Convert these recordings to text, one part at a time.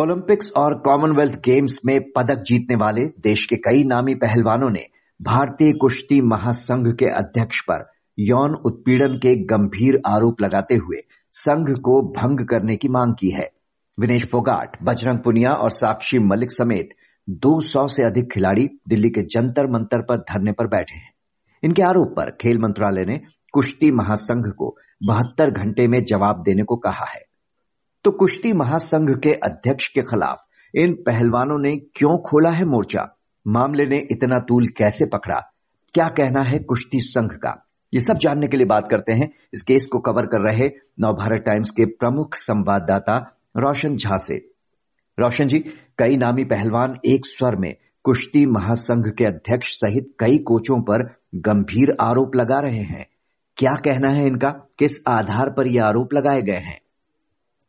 Olympics और Commonwealth games में पदक जीतने वाले देश के कई नामी पहलवानों ने भारतीय कुश्ती महासंघ के अध्यक्ष पर यौन उत्पीड़न के गंभीर आरोप लगाते हुए संघ को भंग करने की मांग की है। विनेश फोगाट, बजरंग पुनिया और साक्षी मलिक समेत 200 से अधिक खिलाड़ी दिल्ली के जंतर मंतर पर धरने पर बैठे हैं। इनके आरोप पर खेल मंत्रालय ने कुश्ती महासंघ को बहत्तर घंटे में जवाब देने को कहा है। तो कुश्ती महासंघ के अध्यक्ष के खिलाफ इन पहलवानों ने क्यों खोला है मोर्चा? मामले ने इतना तूल कैसे पकड़ा? क्या कहना है कुश्ती संघ का? ये सब जानने के लिए बात करते हैं। इस केस को कवर कर रहे नवभारत टाइम्स के प्रमुख संवाददाता रोशन झा से। रोशन जी, कई नामी पहलवान एक स्वर में कुश्ती महासंघ के अध्यक्ष सहित कई कोचों पर गंभीर आरोप लगा रहे हैं। क्या कहना है इनका? किस आधार पर ये आरोप लगाए गए हैं?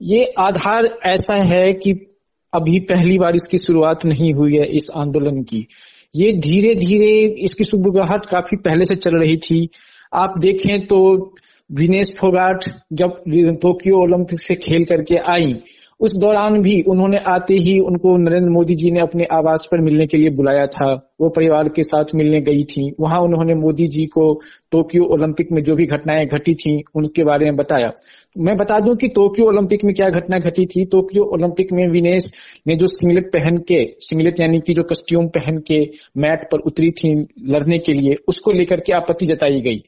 ये आधार ऐसा है कि अभी पहली बार इसकी शुरुआत नहीं हुई है इस आंदोलन की। ये धीरे धीरे इसकी सुबुगाहट काफ़ी पहले से चल रही थी। आप देखें तो विनेश फोगाट जब टोक्यो ओलंपिक से खेल करके आई उस दौरान भी उन्होंने आते ही उनको नरेंद्र मोदी जी ने अपने आवास पर मिलने के लिए बुलाया था। वो परिवार के साथ मिलने गई थी। वहाँ उन्होंने मोदी जी को टोक्यो ओलंपिक में जो भी घटनाएँ घटी थी, उनके बारे में बताया। मैं बता दूँ कि टोक्यो ओलंपिक में क्या घटना घटी थी। टोक्यो ओलंपिक में विनेश ने जो सिंगलेट पहन के, सिंगलेट यानी कि जो कस्ट्यूम पहन के मैट पर उतरी थी लड़ने के लिए, उसको लेकर के आपत्ति जताई गई।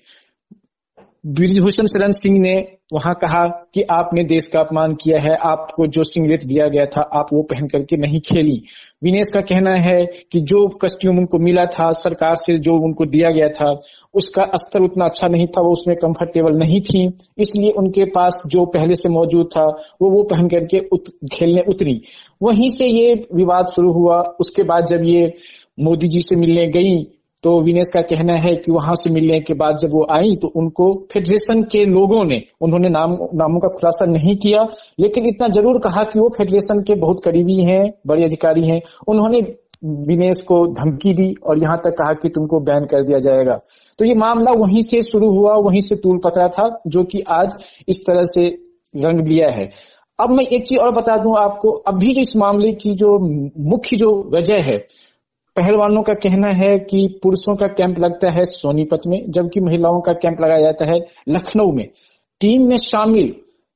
ब्रिजभूषण शरण सिंह ने वहाँ कहा कि आपने देश का अपमान किया है आपको जो सिंगलेट दिया गया था आप वो पहन करके नहीं खेली। विनेश का कहना है कि जो कस्ट्यूम उनको मिला था सरकार से जो उनको दिया गया था उसका स्तर उतना अच्छा नहीं था वो उसमें कंफर्टेबल नहीं थी। इसलिए उनके पास जो पहले से मौजूद था वो वो पहन करके उत, खेलने उतरी। वहीं से ये विवाद शुरू हुआ। उसके बाद जब ये मोदी जी से मिलने गई तो विनेश का कहना है कि वहाँ से मिलने के बाद जब वो आई तो उनको फेडरेशन के लोगों ने, उन्होंने नाम, नामों का खुलासा नहीं किया, लेकिन इतना ज़रूर कहा कि वो फेडरेशन के बहुत करीबी हैं, बड़े अधिकारी हैं। उन्होंने विनेश को धमकी दी और यहाँ तक कहा कि तुमको बैन कर दिया जाएगा। तो ये मामला वहीं से शुरू हुआ, वहीं से तूल पकड़ा था, जो कि आज इस तरह से रंग लिया है। अब मैं एक चीज़ और बता दूँ आपको, अभी जो इस मामले की जो मुख्य जो वजह है पहलवानों का कहना है कि पुरुषों का कैंप लगता है सोनीपत में, जबकि महिलाओं का कैंप लगाया जाता है लखनऊ में। टीम में शामिल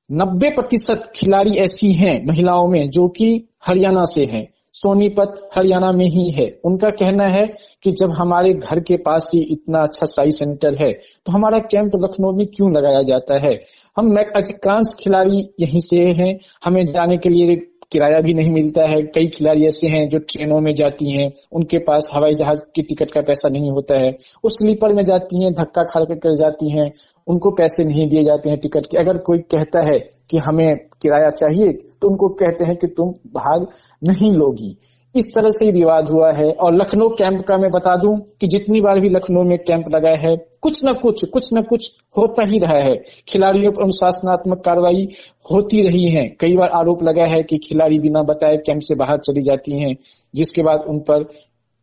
90 प्रतिशत खिलाड़ी ऐसी हैं महिलाओं में जो कि हरियाणा से हैं। सोनीपत हरियाणा में ही है। उनका कहना है कि जब हमारे घर के पास ही इतना अच्छा साई सेंटर है तो हमारा कैंप लखनऊ में क्यों लगाया जाता है? हम अधिकांश खिलाड़ी यहीं से हैं। हमें जाने के लिए किराया भी नहीं मिलता है। कई खिलाड़ी ऐसे हैं जो ट्रेनों में जाती हैं। उनके पास हवाई जहाज़ की टिकट का पैसा नहीं होता है। वो स्लीपर में जाती हैं, धक्का खा कर जाती हैं। उनको पैसे नहीं दिए जाते हैं टिकट के। अगर कोई कहता है कि हमें किराया चाहिए तो उनको कहते हैं कि तुम भाग नहीं लोगी। इस तरह से विवाद हुआ है। और लखनऊ कैंप का मैं बता दूँ कि जितनी बार भी लखनऊ में कैंप लगा है, कुछ न कुछ कुछ न कुछ होता ही रहा है। खिलाड़ियों पर अनुशासनात्मक कार्रवाई होती रही है। कई बार आरोप लगा है कि खिलाड़ी बिना बताए कैंप से बाहर चली जाती हैं, जिसके बाद उन पर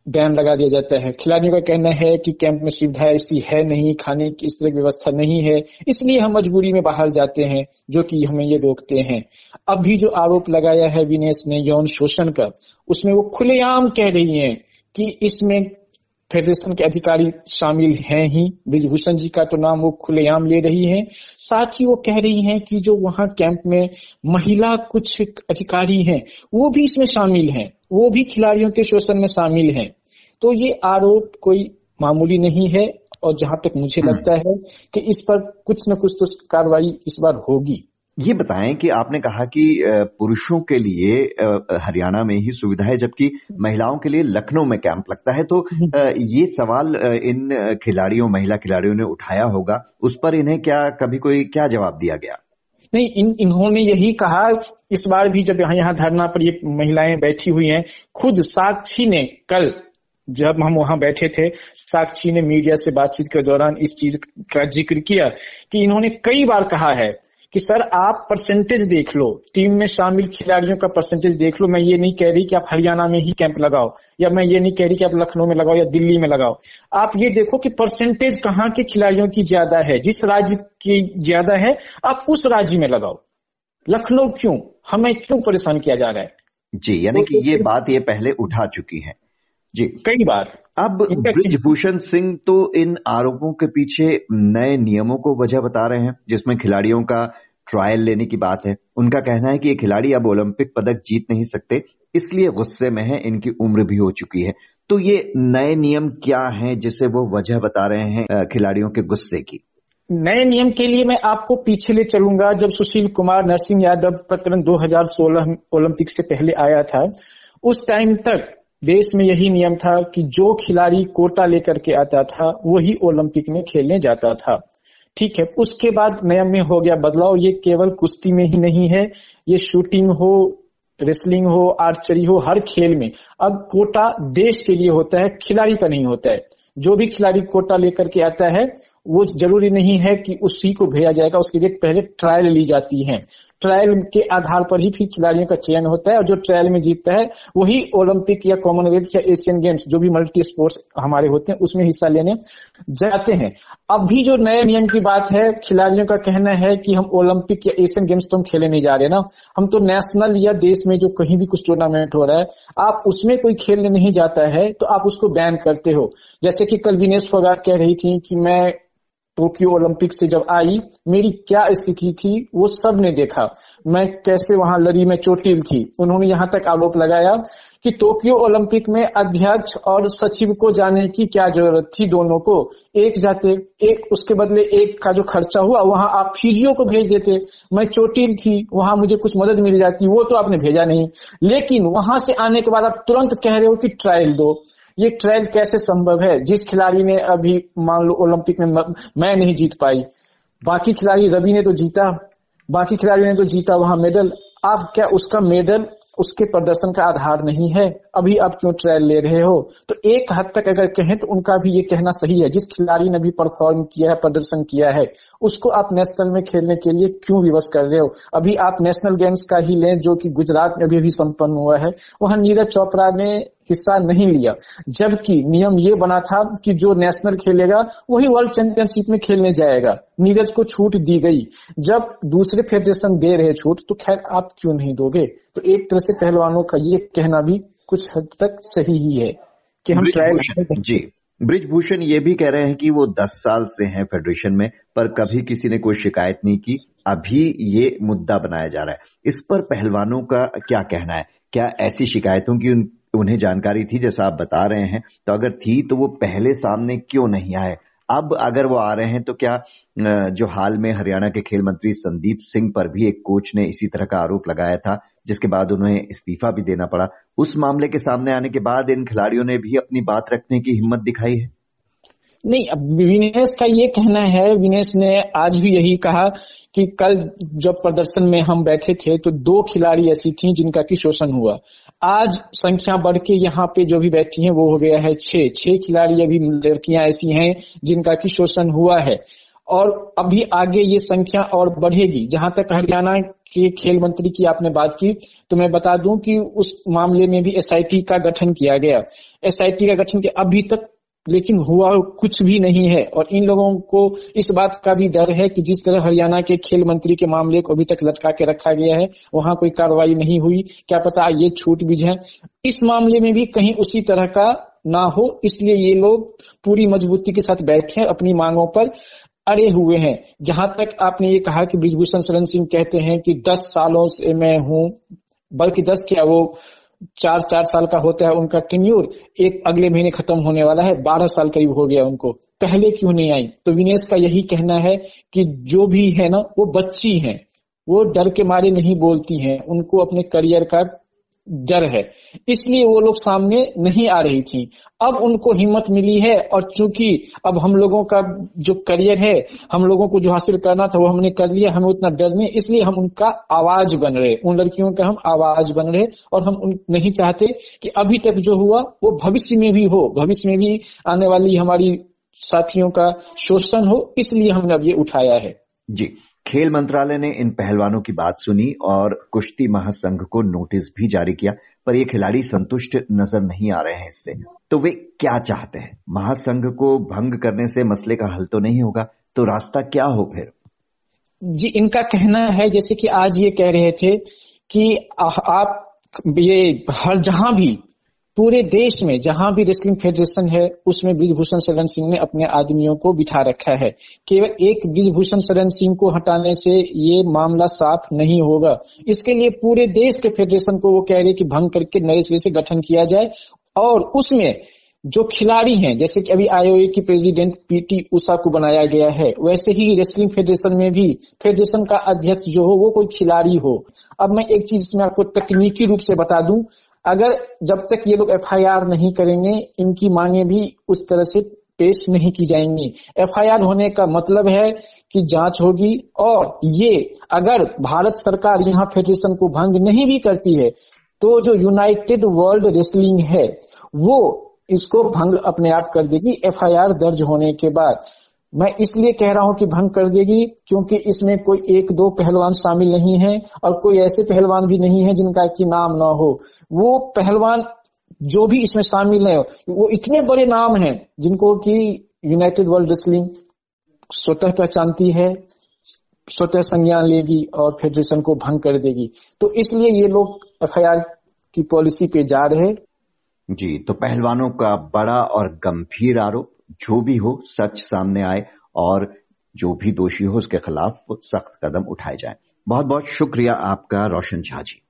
बैन लगा दिया जाता है। खिलाड़ियों का कहना है कि कैंप में सुविधा ऐसी है नहीं, खाने की इस तरह की व्यवस्था नहीं है, इसलिए हम मजबूरी में बाहर जाते हैं, जो कि हमें ये रोकते हैं। अब भी जो आरोप लगाया है विनेश ने यौन शोषण का, उसमें वो खुलेआम कह रही है कि इसमें फेडरेशन के अधिकारी शामिल हैं ही। ब्रिजभूषण जी का तो नाम वो खुलेआम ले रही हैं। साथ ही वो कह रही हैं कि जो वहाँ कैंप में महिला कुछ अधिकारी हैं वो भी इसमें शामिल हैं। वो भी खिलाड़ियों के शोषण में शामिल हैं। तो ये आरोप कोई मामूली नहीं है और जहाँ तक मुझे हम्म। लगता है कि इस पर कुछ न कुछ तो कार्रवाई इस बार होगी। ये बताएँ कि आपने कहा कि पुरुषों के लिए हरियाणा में ही सुविधा है जबकि महिलाओं के लिए लखनऊ में कैंप लगता है। तो हम्म। ये सवाल इन खिलाड़ियों महिला खिलाड़ियों ने उठाया होगा। उस पर इन्हें क्या कभी कोई क्या जवाब दिया गया? नहीं इन इन्होंने यही कहा इस बार भी जब यहाँ यहाँ धरना पर ये महिलाएँ बैठी हुई हैं खुद साक्षी ने कल जब हम वहाँ बैठे थे साक्षी ने मीडिया से बातचीत के दौरान इस चीज़ का ज़िक्र किया कि इन्होंने कई बार कहा है कि सर आप परसेंटेज देख लो। टीम में शामिल खिलाड़ियों का परसेंटेज देख लो। मैं ये नहीं कह रही कि आप हरियाणा में ही कैंप लगाओ या मैं ये नहीं कह रही कि आप लखनऊ में लगाओ या दिल्ली में लगाओ। आप ये देखो कि परसेंटेज कहाँ के खिलाड़ियों की ज़्यादा है जिस राज्य की ज़्यादा है आप उस राज्य में लगाओ। लखनऊ क्यों? हमें क्यों परेशान किया जा रहा है? जी यानी तो, कि ये बात ये पहले उठा चुकी है। जी। कई बार। अब ब्रिजभूषण सिंह तो इन आरोपों के पीछे नए नियमों को वजह बता रहे हैं जिसमें खिलाड़ियों का ट्रायल लेने की बात है। उनका कहना है कि ये खिलाड़ी अब ओलंपिक पदक जीत नहीं सकते इसलिए गुस्से में है इनकी उम्र भी हो चुकी है। तो ये नए नियम क्या हैं जिसे वो वजह बता रहे हैं खिलाड़ियों के गुस्से की? नए नियम के लिए मैं आपको पीछे ले चलूँगा। जब सुशील कुमार नरसिंह यादव प्रकरण 2016 ओलंपिक से पहले आया था उस टाइम तक देश में यही नियम था कि जो खिलाड़ी कोटा लेकर के आता था, वही ओलंपिक में खेलने जाता था। ठीक है, उसके बाद नियम में हो गया बदलाव। ये केवल कुश्ती में ही नहीं है, ये शूटिंग हो, रेसलिंग हो, आर्चरी हो, हर खेल में। अब कोटा देश के लिए होता है, खिलाड़ी का नहीं होता है। जो भी खिलाड़ी कोटा लेकर के आता है, वो ज़रूरी नहीं है कि उसी को भेजा जाएगा, उसके लिए पहले ट्रायल ली जाती है। ट्रायल के आधार पर ही फिर खिलाड़ियों का चयन होता है और जो ट्रायल में जीतता है, वही ओलंपिक या कॉमनवेल्थ या एशियन गेम्स जो भी मल्टी स्पोर्ट्स हमारे होते हैं, उसमें हिस्सा लेने जाते हैं। अब भी जो नए नियम की बात है, खिलाड़ियों का कहना है कि हम ओलंपिक या एशियन गेम्स तो हम खेले नहीं जा रहे ना। हम तो नेशनल या देश में जो कहीं भी कुछ टूर्नामेंट हो रहा है, आप उसमें कोई खेलने नहीं जाता है तो आप उसको बैन करते हो। जैसे कि कल विनेश फोगाट कह रही थी कि मैं टोक्यो ओलंपिक से जब आई, मेरी क्या स्थिति थी वो सबने देखा। मैं कैसे वहाँ लड़ी में चोटिल थी। उन्होंने यहाँ तक आरोप लगाया कि टोक्यो ओलंपिक में अध्यक्ष और सचिव को जाने की क्या ज़रूरत थी दोनों को। एक जाते, एक उसके बदले एक का जो खर्चा हुआ, वहाँ आप फिजियो को भेज देते। मैं चोटिल थी, वहाँ मुझे कुछ मदद मिल जाती, वो तो आपने भेजा नहीं। लेकिन वहाँ से आने के बाद आप तुरंत कह रहे हो कि ट्रायल दो। ये ट्रायल कैसे संभव है? जिस खिलाड़ी ने अभी मान लो ओलंपिक में मैं नहीं जीत पाई। बाकी खिलाड़ी रवि ने तो जीता, बाकी खिलाड़ियों ने तो जीता वहाँ मेडल। आप क्या उसका मेडल, उसके प्रदर्शन का आधार नहीं है? अभी आप क्यों ट्रायल ले रहे हो? तो एक हद तक अगर कहें तो उनका भी ये कहना सही है। जिस खिलाड़ी ने भी परफॉर्म किया है, प्रदर्शन किया है, उसको आप नेशनल में खेलने के लिए क्यों विवश कर रहे हो? अभी आप नेशनल गेम्स का ही लें, जो कि गुजरात में अभी भी संपन्न हुआ है। वहाँ नीरज चोपड़ा ने हिस्सा नहीं लिया। जबकि नियम ये बना था कि जो नेशनल खेलेगा वही वर्ल्ड चैंपियनशिप में खेलने जाएगा। नीरज को छूट दी गई। जब दूसरे फेडरेशन दे रहे छूट तो खैर आप क्यों नहीं दोगे? तो एक तरह से पहलवानों का ये कहना भी कुछ हद तक सही ही है कि हम ट्रायल जी। ब्रिजभूषण ये भी कह रहे हैं कि वो 10 साल से हैं फेडरेशन में पर कभी किसी ने कोई शिकायत नहीं की। अभी ये मुद्दा बनाया जा रहा है। इस पर पहलवानों का क्या कहना है? क्या ऐसी शिकायतों की उन, उन्हें जानकारी थी, जैसा आप बता रहे हैं। तो अगर थी तो वो पहले सामने क्यों नहीं आए? अब अगर वो आ रहे हैं तो क्या जो हाल में हरियाणा के खेल मंत्री संदीप सिंह पर भी एक कोच ने इसी तरह का आरोप लगाया था, जिसके बाद उन्हें इस्तीफा भी देना पड़ा। उस मामले के सामने आने के बाद इन खिलाड़ियों ने भी अपनी बात रखने की हिम्मत दिखाई है। नहीं, अब विनेश का ये कहना है विनेश ने आज भी यही कहा कि कल जब प्रदर्शन में हम बैठे थे तो दो खिलाड़ी ऐसी थी जिनका की शोषण हुआ। आज संख्या बढ़ के यहाँ पे जो भी बैठी हैं वो हो गया है छह। छह खिलाड़ी अभी लड़कियाँ ऐसी हैं जिनका की शोषण हुआ है। और अभी आगे ये संख्या और बढ़ेगी। जहाँ तक हरियाणा के खेल मंत्री की आपने बात की तो मैं बता दूँ कि उस मामले में भी एसआईटी का गठन किया गया। एसआईटी का गठन किया अभी तक लेकिन हुआ कुछ भी नहीं है। और इन लोगों को इस बात का भी डर है कि जिस तरह हरियाणा के खेल मंत्री के मामले को अभी तक लटका के रखा गया है, वहाँ कोई कार्रवाई नहीं हुई। क्या पता ये छूट भी जाए। इस मामले में भी कहीं उसी तरह का ना हो, इसलिए ये लोग पूरी मजबूती के साथ बैठे अपनी मांगों पर अड़े हुए हैं। जहाँ तक आपने ये कहा कि ब्रिजभूषण शरण सिंह कहते हैं कि दस सालों से मैं हूँ, बल्कि दस क्या, वो चार चार साल का होता है उनका टिन्यूर एक अगले महीने खत्म होने वाला है, बारह साल करीब हो गया उनको। पहले क्यों नहीं आई? तो विनेश का यही कहना है कि जो भी है ना, वो बच्ची है, वो डर के मारे नहीं बोलती हैं, उनको अपने करियर का डर है। इसलिए वो लोग सामने नहीं आ रही थी। अब उनको हिम्मत मिली है और चूँकि अब हम लोगों का जो करियर है, हम लोगों को जो हासिल करना था वो हमने कर लिया, हमें उतना डर नहीं, इसलिए हम उनका आवाज़ बन रहे। उन लड़कियों का हम आवाज़ बन रहे और हम नहीं चाहते कि अभी तक जो हुआ, वो भविष्य में भी हो, भविष्य में भी आने वाली हमारी साथियों का शोषण हो, इसलिए हमने अब ये उठाया है। जी। खेल मंत्रालय ने इन पहलवानों की बात सुनी और कुश्ती महासंघ को नोटिस भी जारी किया, पर ये खिलाड़ी संतुष्ट नज़र नहीं आ रहे हैं इससे। तो वे क्या चाहते हैं? महासंघ को भंग करने से मसले का हल तो नहीं होगा तो रास्ता क्या हो फिर? जी, इनका कहना है, जैसे कि आज ये कह रहे थे कि आप ये, हर जहाँ भी पूरे देश में जहाँ भी रेसलिंग फेडरेशन है, उसमें ब्रिजभूषण शरण सिंह ने अपने आदमियों को बिठा रखा है। केवल एक ब्रिजभूषण शरण सिंह को हटाने से ये मामला साफ़ नहीं होगा। इसके लिए पूरे देश के फेडरेशन को वो कह रहे कि भंग करके नए सिरे से गठन किया जाए और उसमें जो खिलाड़ी हैं, जैसे कि अभी आईओए की प्रेसिडेंट पीटी उषा को बनाया गया है, वैसे ही रेसलिंग फेडरेशन में भी फेडरेशन का अध्यक्ष जो हो, वो कोई खिलाड़ी हो। अब मैं एक चीज़ इसमें आपको तकनीकी रूप से बता दूँ अगर जब तक ये लोग एफआईआर नहीं करेंगे, इनकी मांगे भी उस तरह से पेश नहीं की जाएँगी। एफआईआर होने का मतलब है कि जाँच होगी और ये अगर भारत सरकार यहाँ फेडरेशन को भंग नहीं भी करती है तो जो यूनाइटेड वर्ल्ड रेसलिंग है, वो इसको भंग अपने आप कर देगी एफआईआर दर्ज होने के बाद। मैं इसलिए कह रहा हूँ कि भंग कर देगी क्योंकि इसमें कोई एक दो पहलवान शामिल नहीं है और कोई ऐसे पहलवान भी नहीं है जिनका की नाम ना हो। वो पहलवान जो भी इसमें शामिल है, वो इतने बड़े नाम हैं जिनको कि यूनाइटेड वर्ल्ड रेसलिंग स्वतः पहचानती है, स्वतः संज्ञान लेगी और फेडरेशन को भंग कर देगी। तो इसलिए ये लोग एफआईआर की पॉलिसी पे जा रहे जी तो पहलवानों का बड़ा और गंभीर आरोप जो भी हो, सच सामने आए और जो भी दोषी हो, उसके खिलाफ सख्त कदम उठाए जाए। बहुत बहुत शुक्रिया आपका, रोशन झा जी।